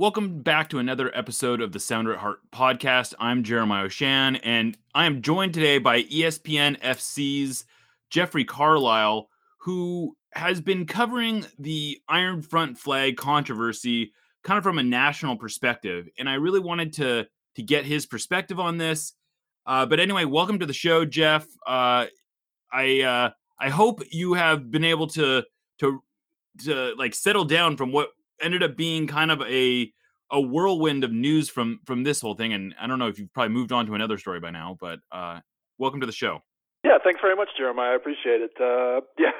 Welcome back to another episode of the Sounder at Heart podcast. I'm Jeremiah Oshan, and I am joined today by ESPN FC's Jeffrey Carlisle, who has been covering the Iron Front flag controversy kind of from a national perspective. And I really wanted to to get his perspective on this. Uh, but anyway, welcome to the show, Jeff. Uh, I uh, I hope you have been able to to to like settle down from what ended up being kind of a a whirlwind of news from from this whole thing. And I don't know if you've probably moved on to another story by now, but uh, welcome to the show. Yeah, thanks very much, Jeremiah. I appreciate it. Uh, yeah,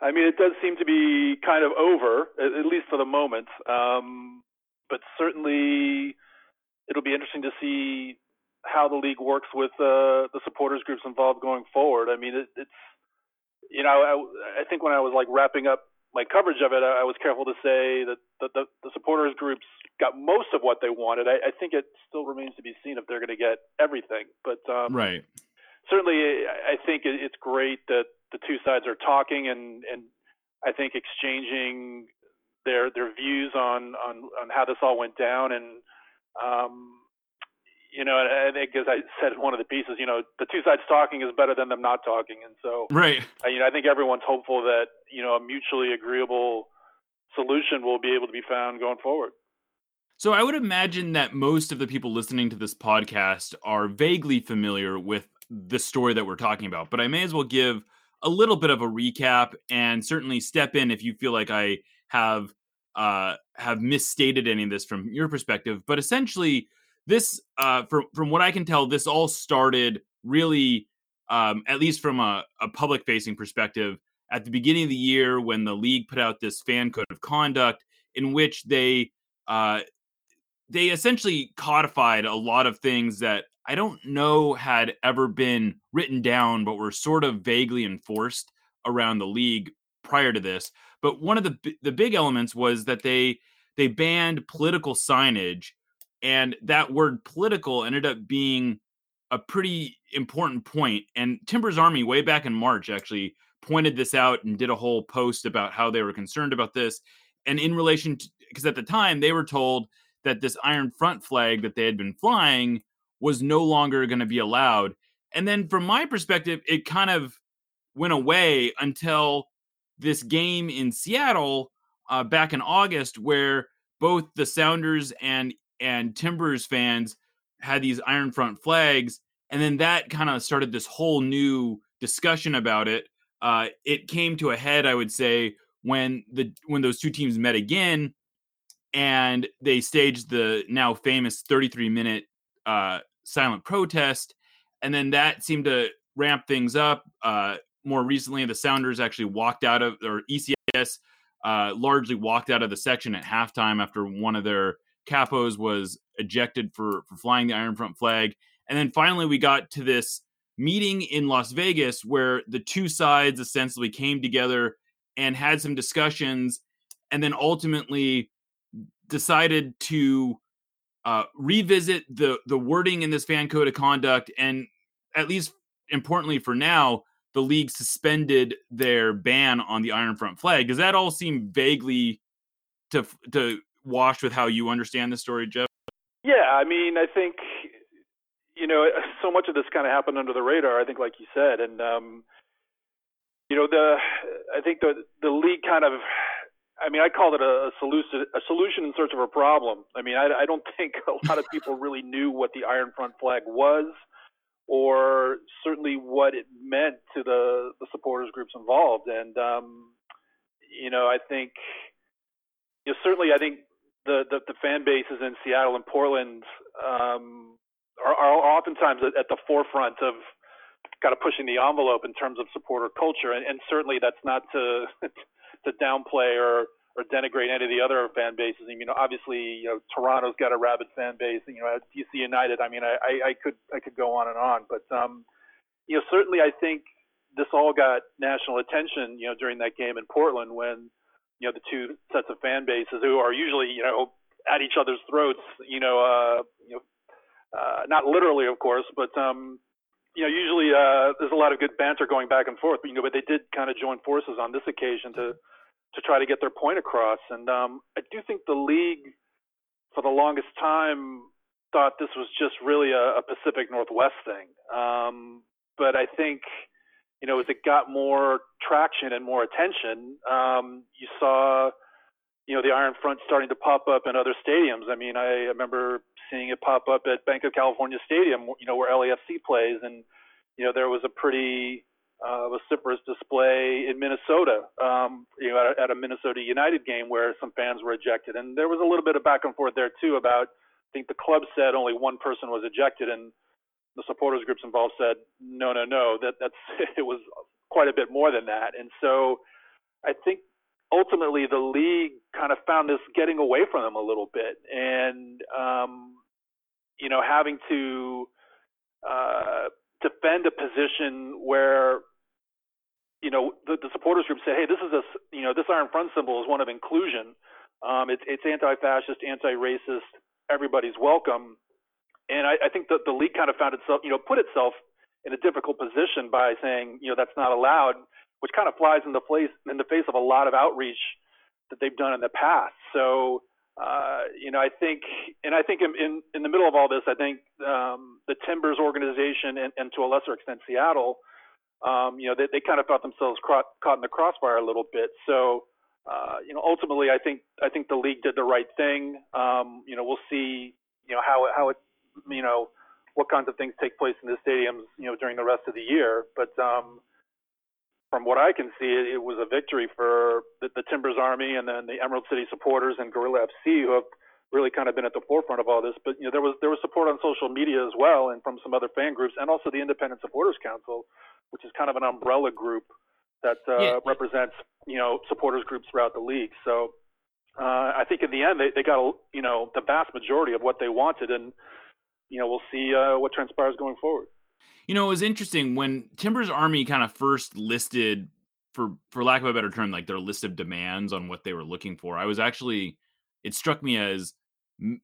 I mean, it does seem to be kind of over, at, at least for the moment. Um, but certainly, it'll be interesting to see how the league works with uh, the supporters groups involved going forward. I mean, it, it's you know, I, I think when I was like wrapping up my coverage of it, I was careful to say that the, the, the supporters groups got most of what they wanted. I, I think it still remains to be seen if they're going to get everything. But um, right, certainly, I think it's great that the two sides are talking and and I think exchanging their their views on on on how this all went down and um, you know, I think as I said in one of the pieces, you know, the two sides talking is better than them not talking, and so right. Uh, you know, I think everyone's hopeful that you know a mutually agreeable solution will be able to be found going forward. So I would imagine that most of the people listening to this podcast are vaguely familiar with the story that we're talking about, but I may as well give a little bit of a recap and certainly step in if you feel like I have uh, have misstated any of this from your perspective. But essentially, this uh from from what i can tell this all started really um at least from a, a public facing perspective at the beginning of the year when the league put out this fan code of conduct in which they uh they essentially codified a lot of things that i don't know had ever been written down but were sort of vaguely enforced around the league prior to this. But one of the the big elements was that they they banned political signage and that word political ended up being a pretty important point. And Timbers Army, way back in March, actually pointed this out and did a whole post about how they were concerned about this. And in relation to, because at the time they were told that this Iron Front flag that they had been flying was no longer going to be allowed. And then from my perspective, it kind of went away until this game in Seattle uh, back in August, where both the Sounders and and Timbers fans had these Iron Front flags, and then that kind of started this whole new discussion about it. Uh, it came to a head, I would say, when the when those two teams met again, and they staged the now famous 33 minute uh, silent protest, and then that seemed to ramp things up. Uh, more recently, the Sounders actually walked out of, or ECS uh, largely walked out of the section at halftime after one of their Capos was ejected for for flying the Iron Front flag, and then finally we got to this meeting in Las Vegas where the two sides essentially came together and had some discussions, and then ultimately decided to uh, revisit the the wording in this fan code of conduct, and at least importantly for now, the league suspended their ban on the Iron Front flag. Does that all seem vaguely to to washed with how you understand the story, Jeff? Yeah, I mean, I think you know so much of this kind of happened under the radar. I think, like you said, and um, you know the I think the the league kind of. I mean, I call it a, a solution a solution in search of a problem. I mean, I, I don't think a lot of people really knew what the Iron Front flag was, or certainly what it meant to the the supporters groups involved. And um, you know, I think you know, certainly I think the, the, the fan bases in Seattle and Portland um, are, are oftentimes at, the forefront of kind of pushing the envelope in terms of supporter culture, and, and certainly that's not to to downplay or or denigrate any of the other fan bases. I mean, obviously, you know, Toronto's got a rabid fan base. and You know, DC United. I mean, I, I could I could go on and on, but um, you know, certainly I think this all got national attention. You know, during that game in Portland when you know the two sets of fan bases who are usually you know at each other's throats. You know, uh, you know, uh, not literally, of course, but um, you know, usually uh, there's a lot of good banter going back and forth. But, you know, but they did kind of join forces on this occasion to to try to get their point across. And um, I do think the league, for the longest time thought this was just really a, a Pacific Northwest thing. Um, but I think, you know, as it got more traction and more attention, um, you saw, you know, the Iron Front starting to pop up in other stadiums. I mean, I remember seeing it pop up at Banc of California Stadium, you know, where LAFC plays, and you know, there was a pretty uh, vociferous display in Minnesota, um, you know, at a, at a Minnesota United game where some fans were ejected, and there was a little bit of back and forth there too about. I think the club said only one person was ejected, and the supporters groups involved said no, no, no. That that's it was quite a bit more than that, and so I think ultimately the league kind of found this getting away from them a little bit, and um, you know having to uh, defend a position where you know, the, the supporters group say, hey, this is a, you know, this Iron Front symbol is one of inclusion. Um, it's, it's anti-fascist, anti-racist. Everybody's welcome. And I, I think that the league kind of found itself, you know, put itself in a difficult position by saying, you know, that's not allowed, which kind of flies in the face in the face of a lot of outreach that they've done in the past. So, uh, you know, I think, and I think in, in, in the middle of all this, I think um, the Timbers organization and, and to a lesser extent Seattle um, you know, they, they kind of felt themselves caught, caught in the crossfire a little bit. So, uh, you know, ultimately, I think I think the league did the right thing. Um, you know, we'll see, you know, how how it, you know, what kinds of things take place in the stadiums, you know, during the rest of the year. But um, from what I can see, it, it was a victory for the, the Timbers Army and then the Emerald City supporters and Gorilla FC, who have really kind of been at the forefront of all this. But you know, there was there was support on social media as well, and from some other fan groups, and also the Independent Supporters Council, which is kind of an umbrella group that uh, yeah. represents you know supporters groups throughout the league. So uh, I think in the end they, they got you know the vast majority of what they wanted, and you know we'll see uh, what transpires going forward. You know, it was interesting when Timbers Army kind of first listed, for for lack of a better term, like their list of demands on what they were looking for. I was actually, it struck me as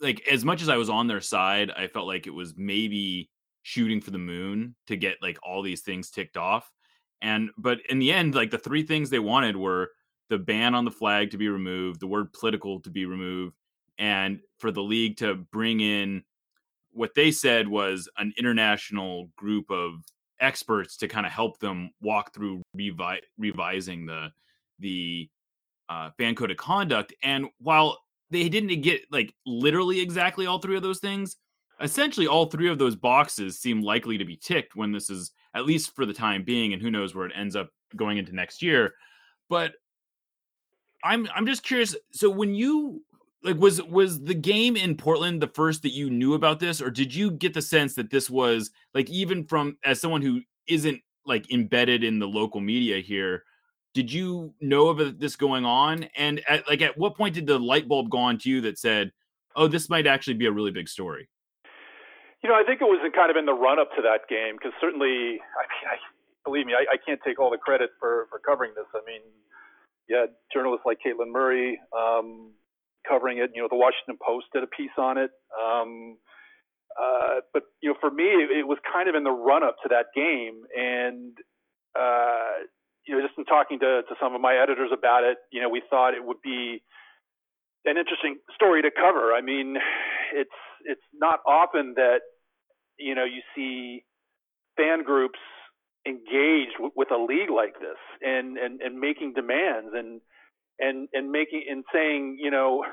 like as much as I was on their side, I felt like it was maybe shooting for the moon to get like all these things ticked off. And but in the end, like the three things they wanted were the ban on the flag to be removed, the word political to be removed, and for the league to bring in what they said was an international group of experts to kind of help them walk through revi- revising the the uh, fan code of conduct. And while they didn't get like literally exactly all three of those things, essentially all three of those boxes seem likely to be ticked when this is at least for the time being and who knows where it ends up going into next year but i'm i'm just curious so when you like was was the game in portland the first that you knew about this or did you get the sense that this was like even from as someone who isn't like embedded in the local media here did you know of this going on and at, like at what point did the light bulb go on to you that said oh this might actually be a really big story you know, I think it was in kind of in the run up to that game because certainly, I mean, I, believe me, I, I can't take all the credit for for covering this. I mean, yeah, journalists like Caitlin Murray um, covering it. You know, the Washington Post did a piece on it. Um, uh, but you know, for me, it, it was kind of in the run up to that game, and uh, you know, just in talking to to some of my editors about it, you know, we thought it would be an interesting story to cover. I mean, it's it's not often that you know you see fan groups engaged w- with a league like this and, and and making demands and and and making and saying you know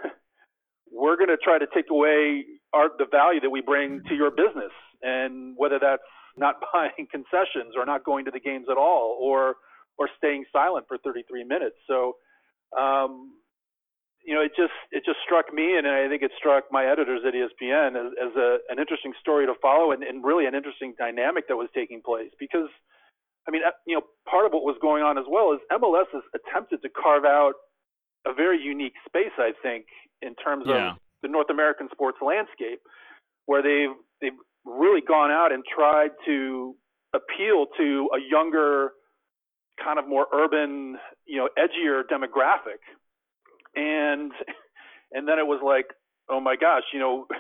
we're going to try to take away our the value that we bring to your business and whether that's not buying concessions or not going to the games at all or or staying silent for 33 minutes so um, you know, it just it just struck me, and I think it struck my editors at ESPN as, as a, an interesting story to follow, and, and really an interesting dynamic that was taking place. Because, I mean, uh, you know, part of what was going on as well is MLS has attempted to carve out a very unique space, I think, in terms yeah. of the North American sports landscape, where they've they've really gone out and tried to appeal to a younger, kind of more urban, you know, edgier demographic and and then it was like, oh my gosh, you know.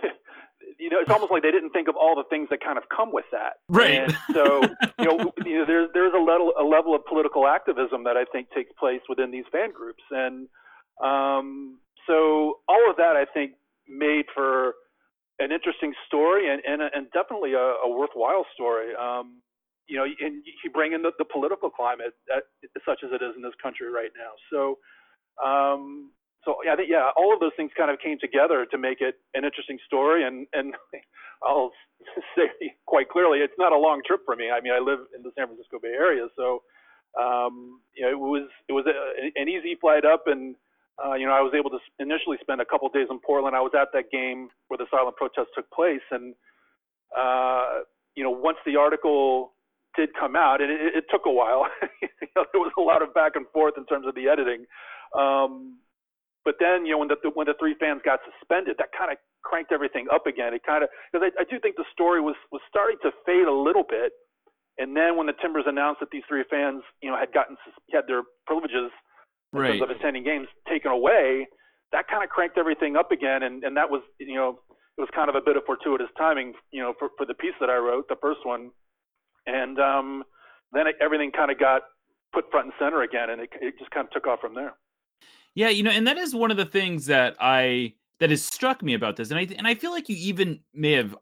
you know, it's almost like they didn't think of all the things that kind of come with that. Right. And so, you know, you know, there's there's a level a level of political activism that I think takes place within these fan groups, and um, so all of that I think made for an interesting story and and, and definitely a, a worthwhile story. Um, you know, and you bring in the, the political climate that, such as it is in this country right now. So, um, so yeah, I think yeah, all of those things kind of came together to make it an interesting story. And and I'll say quite clearly, it's not a long trip for me. I mean, I live in the San Francisco Bay Area, so um, you know, it was it was a, an easy flight up, and uh, you know, I was able to initially spend a couple days in Portland. I was at that game where the silent protest took place, and uh, you know, once the article did come out, and it, it took a while. you know, there was a lot of back and forth in terms of the editing. Um, but then, you know, when the when the three fans got suspended, that kind of cranked everything up again. It kind of because I, I do think the story was was starting to fade a little bit. And then when the Timbers announced that these three fans, you know, had gotten had their privileges right. of attending games taken away, that kind of cranked everything up again. And and that was, you know, it was kind of a bit of fortuitous timing, you know, for for the piece that I wrote, the first one. And um, then it, everything kind of got put front and center again, and it, it just kind of took off from there. Yeah, you know, and that is one of the things that I that has struck me about this, and I and I feel like you even may have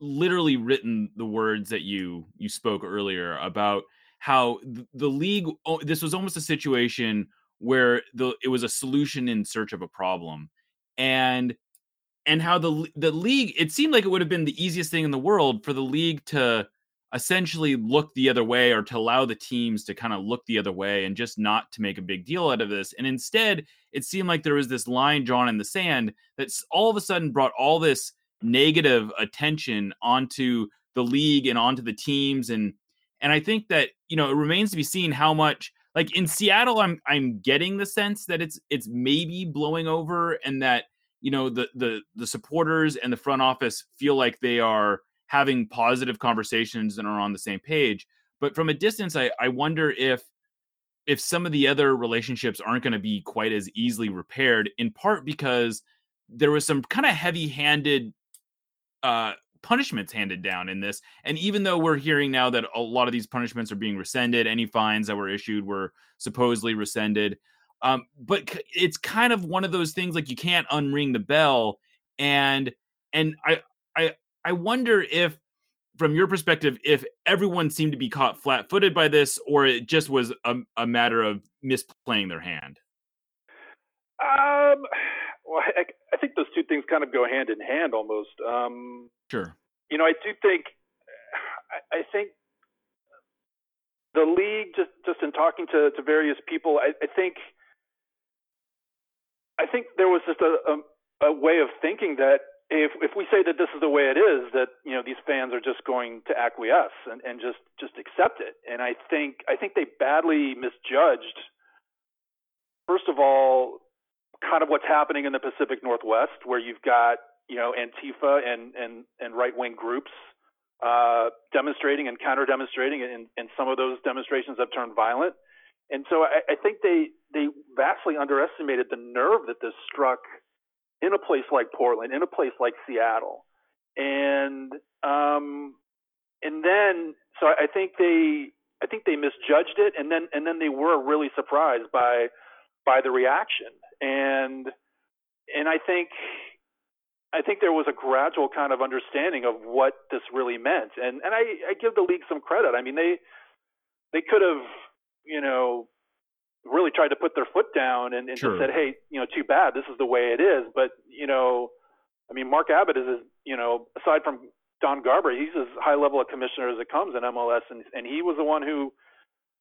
literally written the words that you you spoke earlier about how the, the league this was almost a situation where the it was a solution in search of a problem and and how the the league it seemed like it would have been the easiest thing in the world for the league to essentially look the other way or to allow the teams to kind of look the other way and just not to make a big deal out of this. And instead, it seemed like there was this line drawn in the sand that's all of a sudden brought all this negative attention onto the league and onto the teams and and I think that you know it remains to be seen how much like in Seattle I'm I'm getting the sense that it's it's maybe blowing over and that you know the the the supporters and the front office feel like they are having positive conversations and are on the same page. But from a distance, I, I wonder if if some of the other relationships aren't going to be quite as easily repaired, in part because there was some kind of heavy-handed uh, punishments handed down in this. And even though we're hearing now that a lot of these punishments are being rescinded, any fines that were issued were supposedly rescinded. Um, but it's kind of one of those things like you can't unring the bell. And and I I I wonder if, from your perspective, if everyone seemed to be caught flat footed by this, or it just was a, a, matter of misplaying their hand. Um, well, I, I, think those two things kind of go hand in hand almost. Um, sure. You know, I do think, I, I think the league, just just in talking to, to various people, I, I think, I think there was just a, a, a way of thinking that if if we say that this is the way it is, that you know these fans are just going to acquiesce and, and just just accept it. And I think I think they badly misjudged. First of all, kind of what's happening in the Pacific Northwest, where you've got you know Antifa and and and right wing groups uh, demonstrating and counter demonstrating, and, and some of those demonstrations have turned violent. And so I, I think they they vastly underestimated the nerve that this struck in a place like Portland, in a place like Seattle, and um, and then so I think they I think they misjudged it, and then and then they were really surprised by by the reaction, and and I think I think there was a gradual kind of understanding of what this really meant, and and I, I give the league some credit. I mean they they could have you know really tried to put their foot down and, and sure. just said, hey, you know, too bad, this is the way it is. But you know, I mean, Mark Abbott is, you know, aside from Don Garber, he's as high level a commissioner as it comes in MLS, and and he was the one who,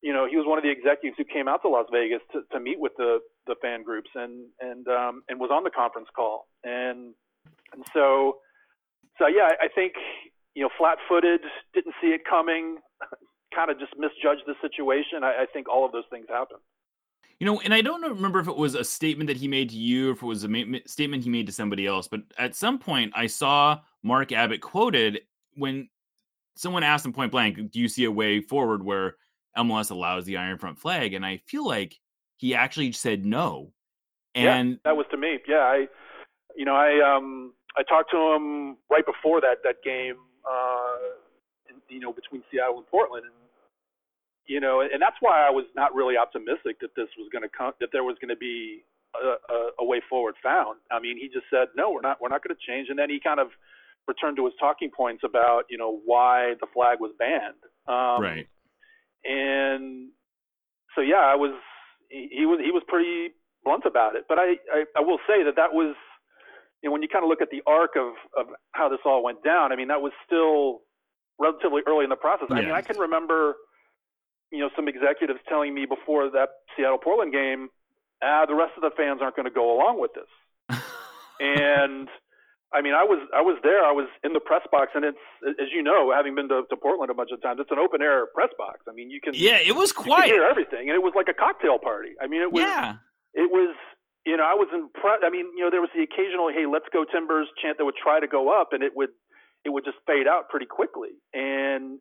you know, he was one of the executives who came out to Las Vegas to, to meet with the the fan groups and and um, and was on the conference call, and and so so yeah, I, I think you know, flat-footed, didn't see it coming, kind of just misjudged the situation. I, I think all of those things happen. You know, and I don't remember if it was a statement that he made to you or if it was a ma- statement he made to somebody else, but at some point I saw Mark Abbott quoted when someone asked him point blank, Do you see a way forward where MLS allows the Iron Front flag? And I feel like he actually said no. And yeah, that was to me. Yeah, I, you know, I um I talked to him right before that that game, uh, in, you know, between Seattle and Portland, and you know, and that's why I was not really optimistic that this was going to come, that there was going to be a, a, a way forward found. I mean, he just said, no, we're not, we're not going to change. And then he kind of returned to his talking points about you know why the flag was banned. Um, right. And so yeah, I was he, he was he was pretty blunt about it. But I, I I will say that that was you know when you kind of look at the arc of of how this all went down. I mean that was still relatively early in the process. Yeah. I mean I can remember you know some executives telling me before that Seattle Portland game, ah the rest of the fans aren't going to go along with this. and I mean, I was I was there. I was in the press box, and it's as you know, having been to, to Portland a bunch of times, it's an open air press box. I mean, you can yeah, it was quiet. hear everything, and it was like a cocktail party. I mean, it was yeah. it was you know I was impressed. I mean, you know, there was the occasional hey, let's go Timbers chant that would try to go up, and it would it would just fade out pretty quickly, and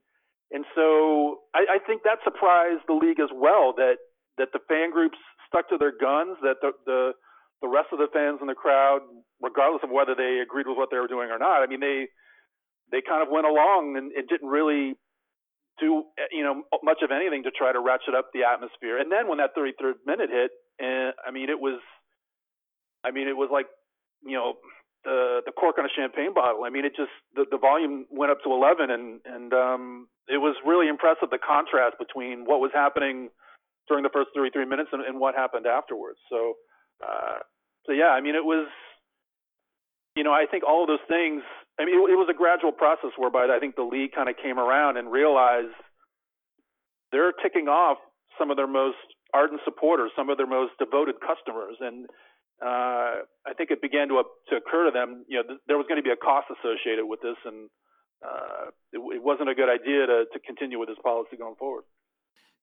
and so I, I think that surprised the league as well that that the fan groups stuck to their guns, that the the the rest of the fans in the crowd, regardless of whether they agreed with what they were doing or not, I mean, they they kind of went along and it didn't really do you know much of anything to try to ratchet up the atmosphere. And then when that 33rd minute hit, and I mean, it was, I mean, it was like you know the the cork on a champagne bottle. I mean, it just the the volume went up to 11, and and um, it was really impressive the contrast between what was happening during the first 33 minutes and, and what happened afterwards. So uh, so yeah, I mean, it was, you know, I think all of those things. I mean, it, it was a gradual process whereby I think the league kind of came around and realized they're ticking off some of their most ardent supporters, some of their most devoted customers, and uh, I think it began to uh, to occur to them, you know, th- there was going to be a cost associated with this, and uh, it, it wasn't a good idea to to continue with this policy going forward.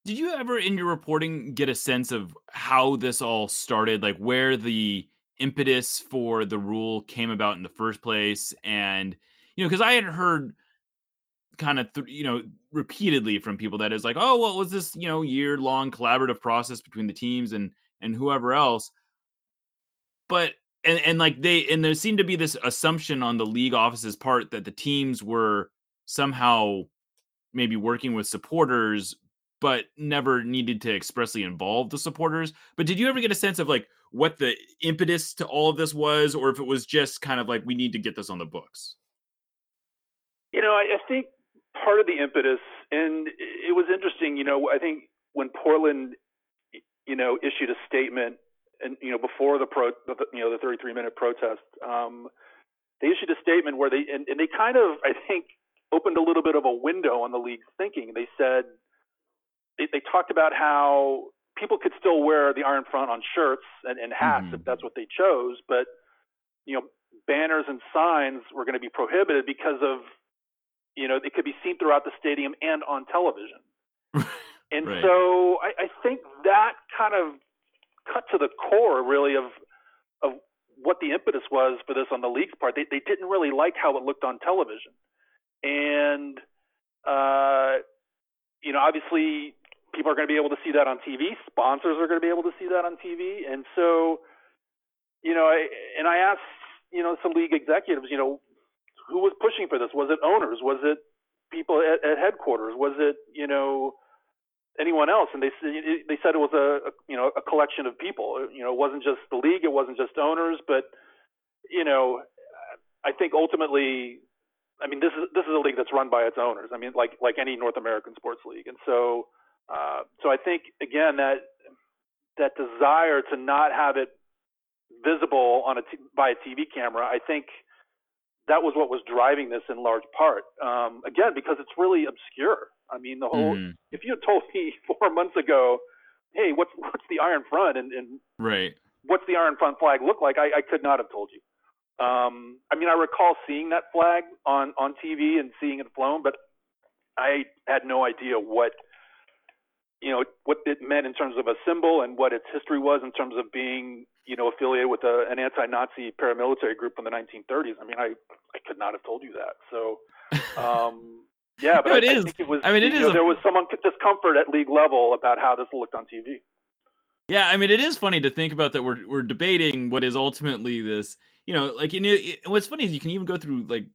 Did you ever in your reporting get a sense of how this all started, like where the impetus for the rule came about in the first place? And, you know, because I had heard kind of, th- you know, repeatedly from people that is like, oh, well, was this, you know, year long collaborative process between the teams and, and whoever else. But, and, and like they, and there seemed to be this assumption on the league office's part that the teams were somehow maybe working with supporters but never needed to expressly involve the supporters. But did you ever get a sense of like what the impetus to all of this was, or if it was just kind of like we need to get this on the books? You know, I, I think part of the impetus, and it was interesting. You know, I think when Portland, you know, issued a statement, and you know, before the pro, you know, the 33 minute protest, um, they issued a statement where they and, and they kind of, I think, opened a little bit of a window on the league's thinking. They said they, they talked about how people could still wear the Iron Front on shirts and, and hats mm-hmm. if that's what they chose, but you know, banners and signs were going to be prohibited because of you know it could be seen throughout the stadium and on television. and right. so I, I think that kind of cut to the core really of of what the impetus was for this on the league's part. They they didn't really like how it looked on television, and uh, you know obviously people are going to be able to see that on TV. Sponsors are going to be able to see that on TV. And so, you know, I, and I asked, you know, some league executives, you know, who was pushing for this? Was it owners? Was it people at, at headquarters? Was it, you know, anyone else? And they they said it was a, a you know a collection of people. You know, it wasn't just the league, it wasn't just owners, but you know, I think ultimately I mean, this is this is a league that's run by its owners. I mean, like like any North American sports league, and so uh, so I think again that that desire to not have it visible on a t- by a TV camera, I think that was what was driving this in large part. Um, again, because it's really obscure. I mean, the whole. Mm. If you had told me four months ago, hey, what's what's the Iron Front and, and right, what's the Iron Front flag look like? I, I could not have told you. Um, I mean, I recall seeing that flag on on TV and seeing it flown, but I had no idea what you know what it meant in terms of a symbol and what its history was in terms of being you know affiliated with a, an anti-Nazi paramilitary group from the 1930s. I mean, I I could not have told you that. So. Um, yeah, but no, it I, is. I think it was. I mean, it is. Know, a... There was some discomfort at league level about how this looked on TV. Yeah, I mean, it is funny to think about that. We're we're debating what is ultimately this. You know, like, and it, what's funny is you can even go through like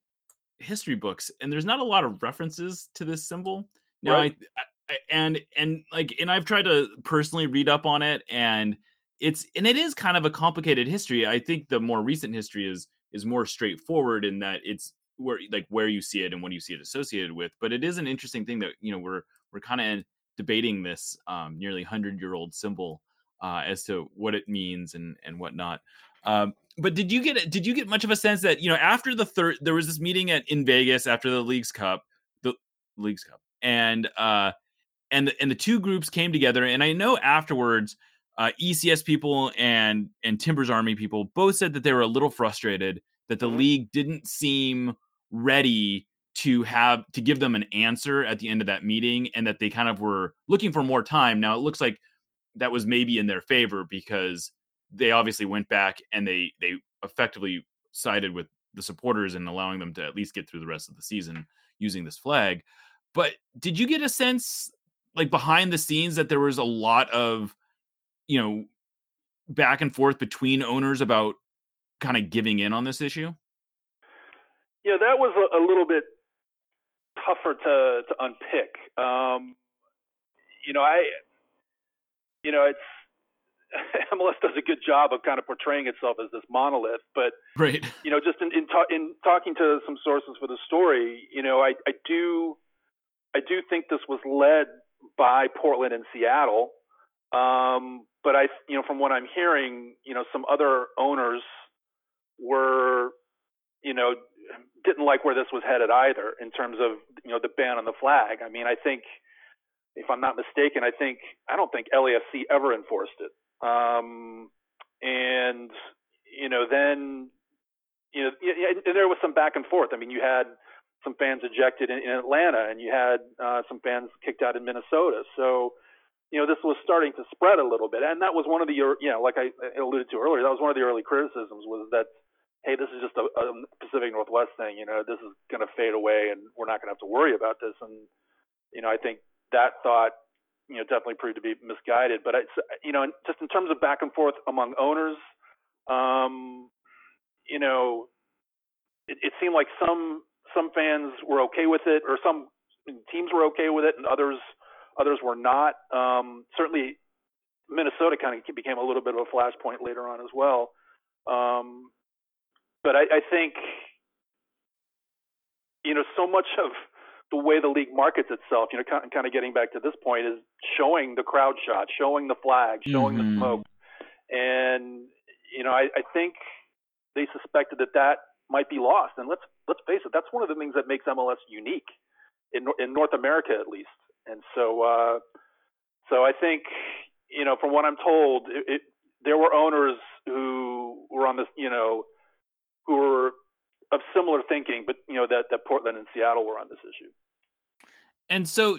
history books, and there's not a lot of references to this symbol. Now, right. I, and and like and I've tried to personally read up on it and it's and it is kind of a complicated history. I think the more recent history is is more straightforward in that it's where like where you see it and what you see it associated with. But it is an interesting thing that you know we're we're kind of debating this um, nearly hundred year old symbol uh, as to what it means and and whatnot. Um, but did you get did you get much of a sense that you know after the third there was this meeting at in Vegas after the Leagues Cup, the Leagues Cup, and uh, and the, and the two groups came together, and I know afterwards. Uh, ECS people and and Timbers Army people both said that they were a little frustrated that the mm-hmm. league didn't seem ready to have to give them an answer at the end of that meeting and that they kind of were looking for more time. Now it looks like that was maybe in their favor because they obviously went back and they they effectively sided with the supporters and allowing them to at least get through the rest of the season using this flag. But did you get a sense like behind the scenes that there was a lot of you know back and forth between owners about kind of giving in on this issue? Yeah, that was a, a little bit tougher to to unpick. Um, you know, I you know, it's MLS does a good job of kind of portraying itself as this monolith, but right. you know, just in in, ta- in talking to some sources for the story, you know, I, I do I do think this was led by Portland and Seattle, um, but I you know from what I'm hearing, you know, some other owners were you know didn't like where this was headed either in terms of you know the ban on the flag. I mean, I think if I'm not mistaken, I think I don't think LAFC ever enforced it. Um, and you know, then you know, and there was some back and forth. I mean, you had some fans ejected in, in Atlanta, and you had uh, some fans kicked out in Minnesota. So, you know, this was starting to spread a little bit, and that was one of the, you know, like I alluded to earlier, that was one of the early criticisms was that, hey, this is just a, a Pacific Northwest thing. You know, this is going to fade away, and we're not going to have to worry about this. And you know, I think that thought, you know, definitely proved to be misguided. But it's, you know, just in terms of back and forth among owners, um, you know, it, it seemed like some some fans were okay with it, or some teams were okay with it, and others others were not. Um, certainly, Minnesota kind of became a little bit of a flashpoint later on as well. Um, but I, I think, you know, so much of the way the league markets itself, you know, kind of getting back to this point, is showing the crowd shot, showing the flag, showing mm-hmm. the smoke, and you know, I, I think they suspected that that might be lost. And let's let's face it, that's one of the things that makes MLS unique in in North America at least. And so, uh, so I think you know, from what I'm told, it, it, there were owners who were on this, you know, who were of similar thinking, but you know that that Portland and Seattle were on this issue. And so,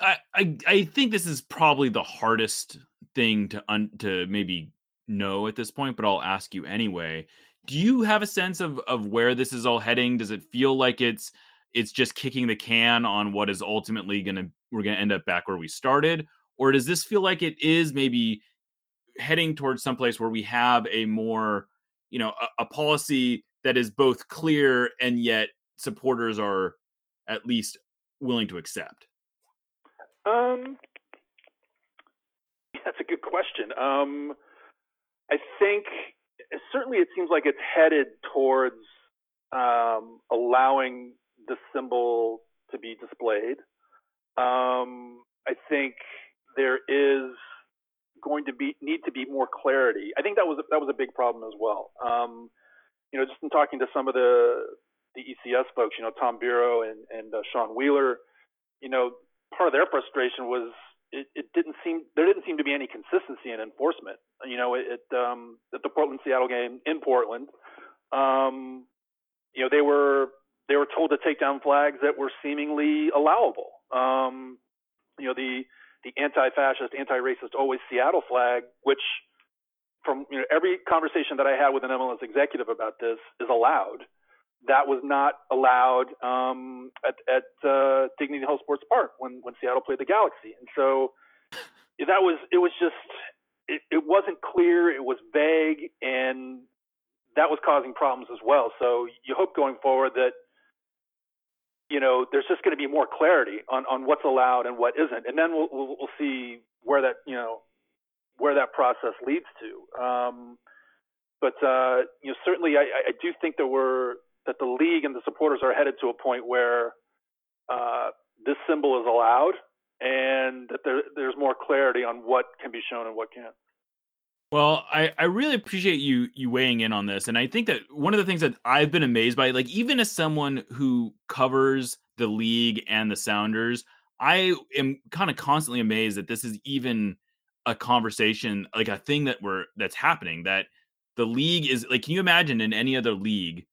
I I, I think this is probably the hardest thing to un, to maybe know at this point, but I'll ask you anyway. Do you have a sense of of where this is all heading? Does it feel like it's it's just kicking the can on what is ultimately going to we're going to end up back where we started, or does this feel like it is maybe heading towards someplace where we have a more you know a, a policy that is both clear and yet supporters are at least willing to accept? Um, that's a good question. Um, I think certainly it seems like it's headed towards um, allowing the symbol to be displayed. Um, I think there is going to be need to be more clarity. I think that was that was a big problem as well. Um, you know, just in talking to some of the the ECS folks, you know, Tom Biro and and uh, Sean Wheeler, you know, part of their frustration was it, it didn't seem there didn't seem to be any consistency in enforcement. You know, it, it um, at the Portland Seattle game in Portland, um, you know, they were they were told to take down flags that were seemingly allowable. Um, you know, the the anti-fascist, anti-racist, always Seattle flag, which from you know every conversation that I had with an MLS executive about this is allowed. That was not allowed um, at, at uh, Dignity Health Sports Park when when Seattle played the Galaxy, and so that was it was just it, it wasn't clear, it was vague, and that was causing problems as well. So you hope going forward that you know there's just going to be more clarity on on what's allowed and what isn't, and then we'll we'll, we'll see where that you know where that process leads to. Um, but uh, you know, certainly, I, I do think there were that the league and the supporters are headed to a point where uh, this symbol is allowed, and that there, there's more clarity on what can be shown and what can't. Well, I, I really appreciate you you weighing in on this. And I think that one of the things that I've been amazed by, like even as someone who covers the league and the Sounders, I am kind of constantly amazed that this is even a conversation, like a thing that we're that's happening. That the league is like, can you imagine in any other league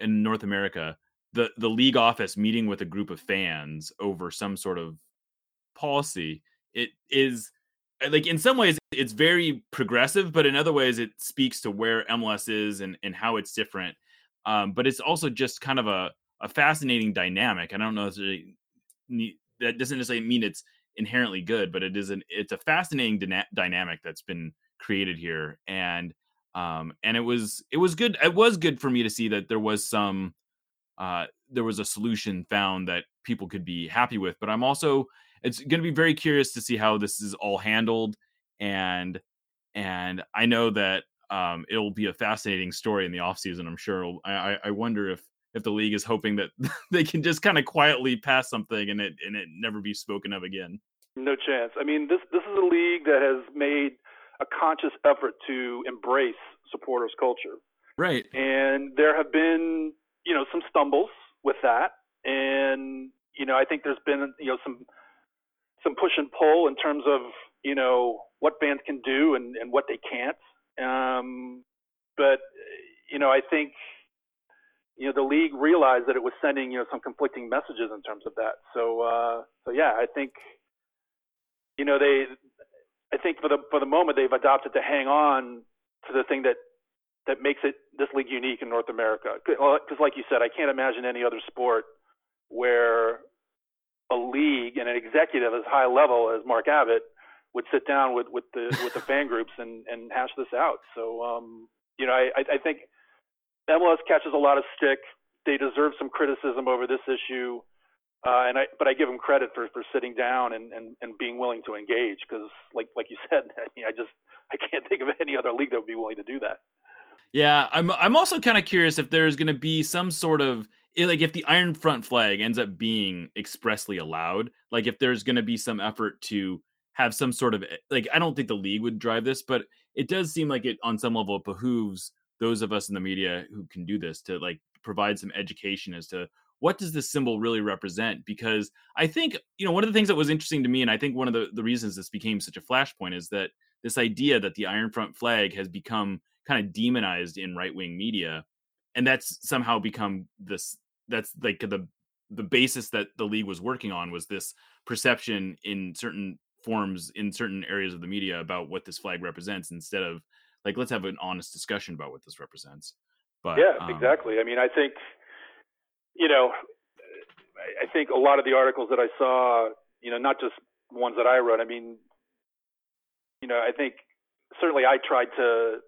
in North America, the the league office meeting with a group of fans over some sort of policy? It is like in some ways it's very progressive, but in other ways it speaks to where MLS is and, and how it's different. Um, but it's also just kind of a, a fascinating dynamic. I don't know if that doesn't necessarily mean it's inherently good, but it is an it's a fascinating dyna- dynamic that's been created here, and um, and it was it was good. It was good for me to see that there was some uh, there was a solution found that people could be happy with. But I'm also it's going to be very curious to see how this is all handled and and i know that um, it'll be a fascinating story in the offseason i'm sure I, I wonder if if the league is hoping that they can just kind of quietly pass something and it and it never be spoken of again no chance i mean this this is a league that has made a conscious effort to embrace supporters culture right and there have been you know some stumbles with that and you know i think there's been you know some some push and pull in terms of you know what bands can do and, and what they can't. Um, but you know, I think you know the league realized that it was sending you know some conflicting messages in terms of that. So uh, so yeah, I think you know they I think for the for the moment they've adopted to hang on to the thing that that makes it this league unique in North America. Because like you said, I can't imagine any other sport where a league and an executive as high level as Mark Abbott would sit down with with the with the fan groups and and hash this out. So um, you know, I I think MLS catches a lot of stick. They deserve some criticism over this issue. Uh, and I, but I give them credit for, for sitting down and, and, and being willing to engage because, like like you said, I, just I can't think of any other league that would be willing to do that. Yeah, I'm I'm also kind of curious if there's going to be some sort of like if the iron front flag ends up being expressly allowed, like if there's going to be some effort to have some sort of eh, like I don't think the league would drive this, but it does seem like it on some level it behooves those of us in the media who can do this to like provide some education as to what does this symbol really represent? Because i think you know one of the things that was interesting to me and i think one of the, the reasons this became such a flashpoint is that this idea that the iron front flag has become kind of demonized in right-wing media and that's somehow become this that's like the the basis that the league was working on was this perception in certain forms in certain areas of the media about what this flag represents instead of like let's have an honest discussion about what this represents. But yeah um, exactly. I mean i think you know i think a lot of the articles that i saw you know not just ones that i wrote i mean you know i think certainly i tried to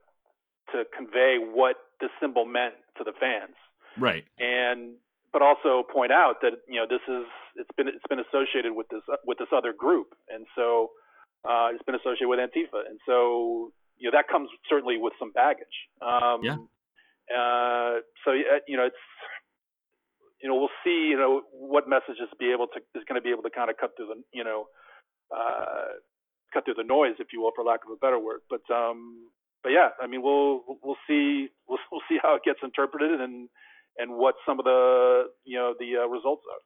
to convey what the symbol meant to the fans right and but also point out that you know this is it's been it's been associated with this with this other group, and so uh, it's been associated with Antifa, and so you know that comes certainly with some baggage. Um, yeah. Uh, so you know it's you know we'll see you know what messages be able to is going to be able to kind of cut through the you know uh, cut through the noise, if you will, for lack of a better word. But um, but yeah, I mean we'll we'll see we'll, we'll see how it gets interpreted and and what some of the you know the uh, results are.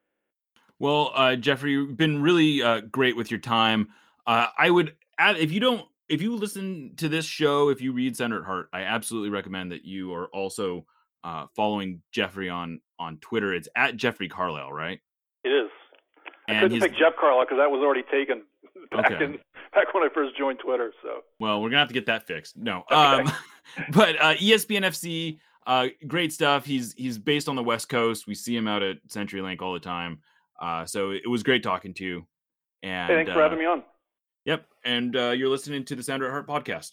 Well, uh, Jeffrey, you've been really uh, great with your time. Uh, I would add if you don't if you listen to this show, if you read Sounder at Heart, I absolutely recommend that you are also uh, following Jeffrey on on Twitter. It's at Jeffrey Carlisle, right? It is. And I couldn't his... pick Jeff Carlisle because that was already taken back okay. in back when I first joined Twitter. So well, we're gonna have to get that fixed. No, okay. um, but uh, ESPN FC uh, great stuff. He's he's based on the West Coast. We see him out at CenturyLink all the time. Uh, so it was great talking to you. And hey, thanks for having uh, me on. Yep. And uh, you're listening to the Sounder at Heart podcast.